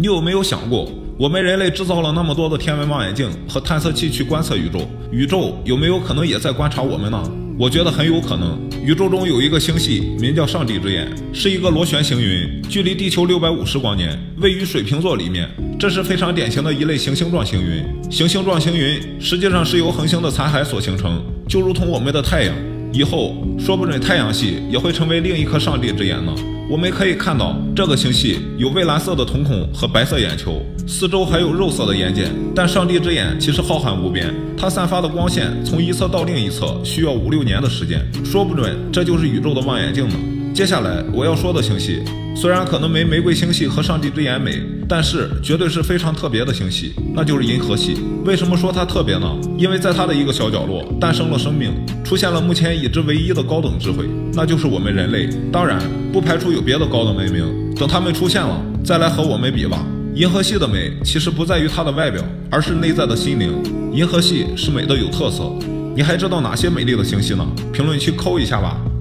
你有没有想过，我们人类制造了那么多的天文望远镜和探测器去观测宇宙，宇宙有没有可能也在观察我们呢？我觉得很有可能。宇宙中有一个星系，名叫上帝之眼，是一个螺旋星云，距离地球六百五十光年，位于水瓶座里面。这是非常典型的一类行星状星云。行星状星云实际上是由恒星的残骸所形成，就如同我们的太阳。以后说不准太阳系也会成为另一颗上帝之眼呢。我们可以看到，这个星系有蔚蓝色的瞳孔和白色眼球，四周还有肉色的眼睑。但上帝之眼其实浩瀚无边，它散发的光线从一侧到另一侧需要五六年的时间，说不准这就是宇宙的望远镜呢。接下来我要说的星系，虽然可能没玫瑰星系和上帝之眼美，但是绝对是非常特别的星系，那就是银河系。为什么说它特别呢？因为在它的一个小角落诞生了生命，出现了目前已知唯一的高等智慧，那就是我们人类。当然，不排除有别的高等文明，等他们出现了再来和我们比吧。银河系的美其实不在于它的外表，而是内在的心灵。银河系是美的有特色。你还知道哪些美丽的星系呢？评论区扣一下吧。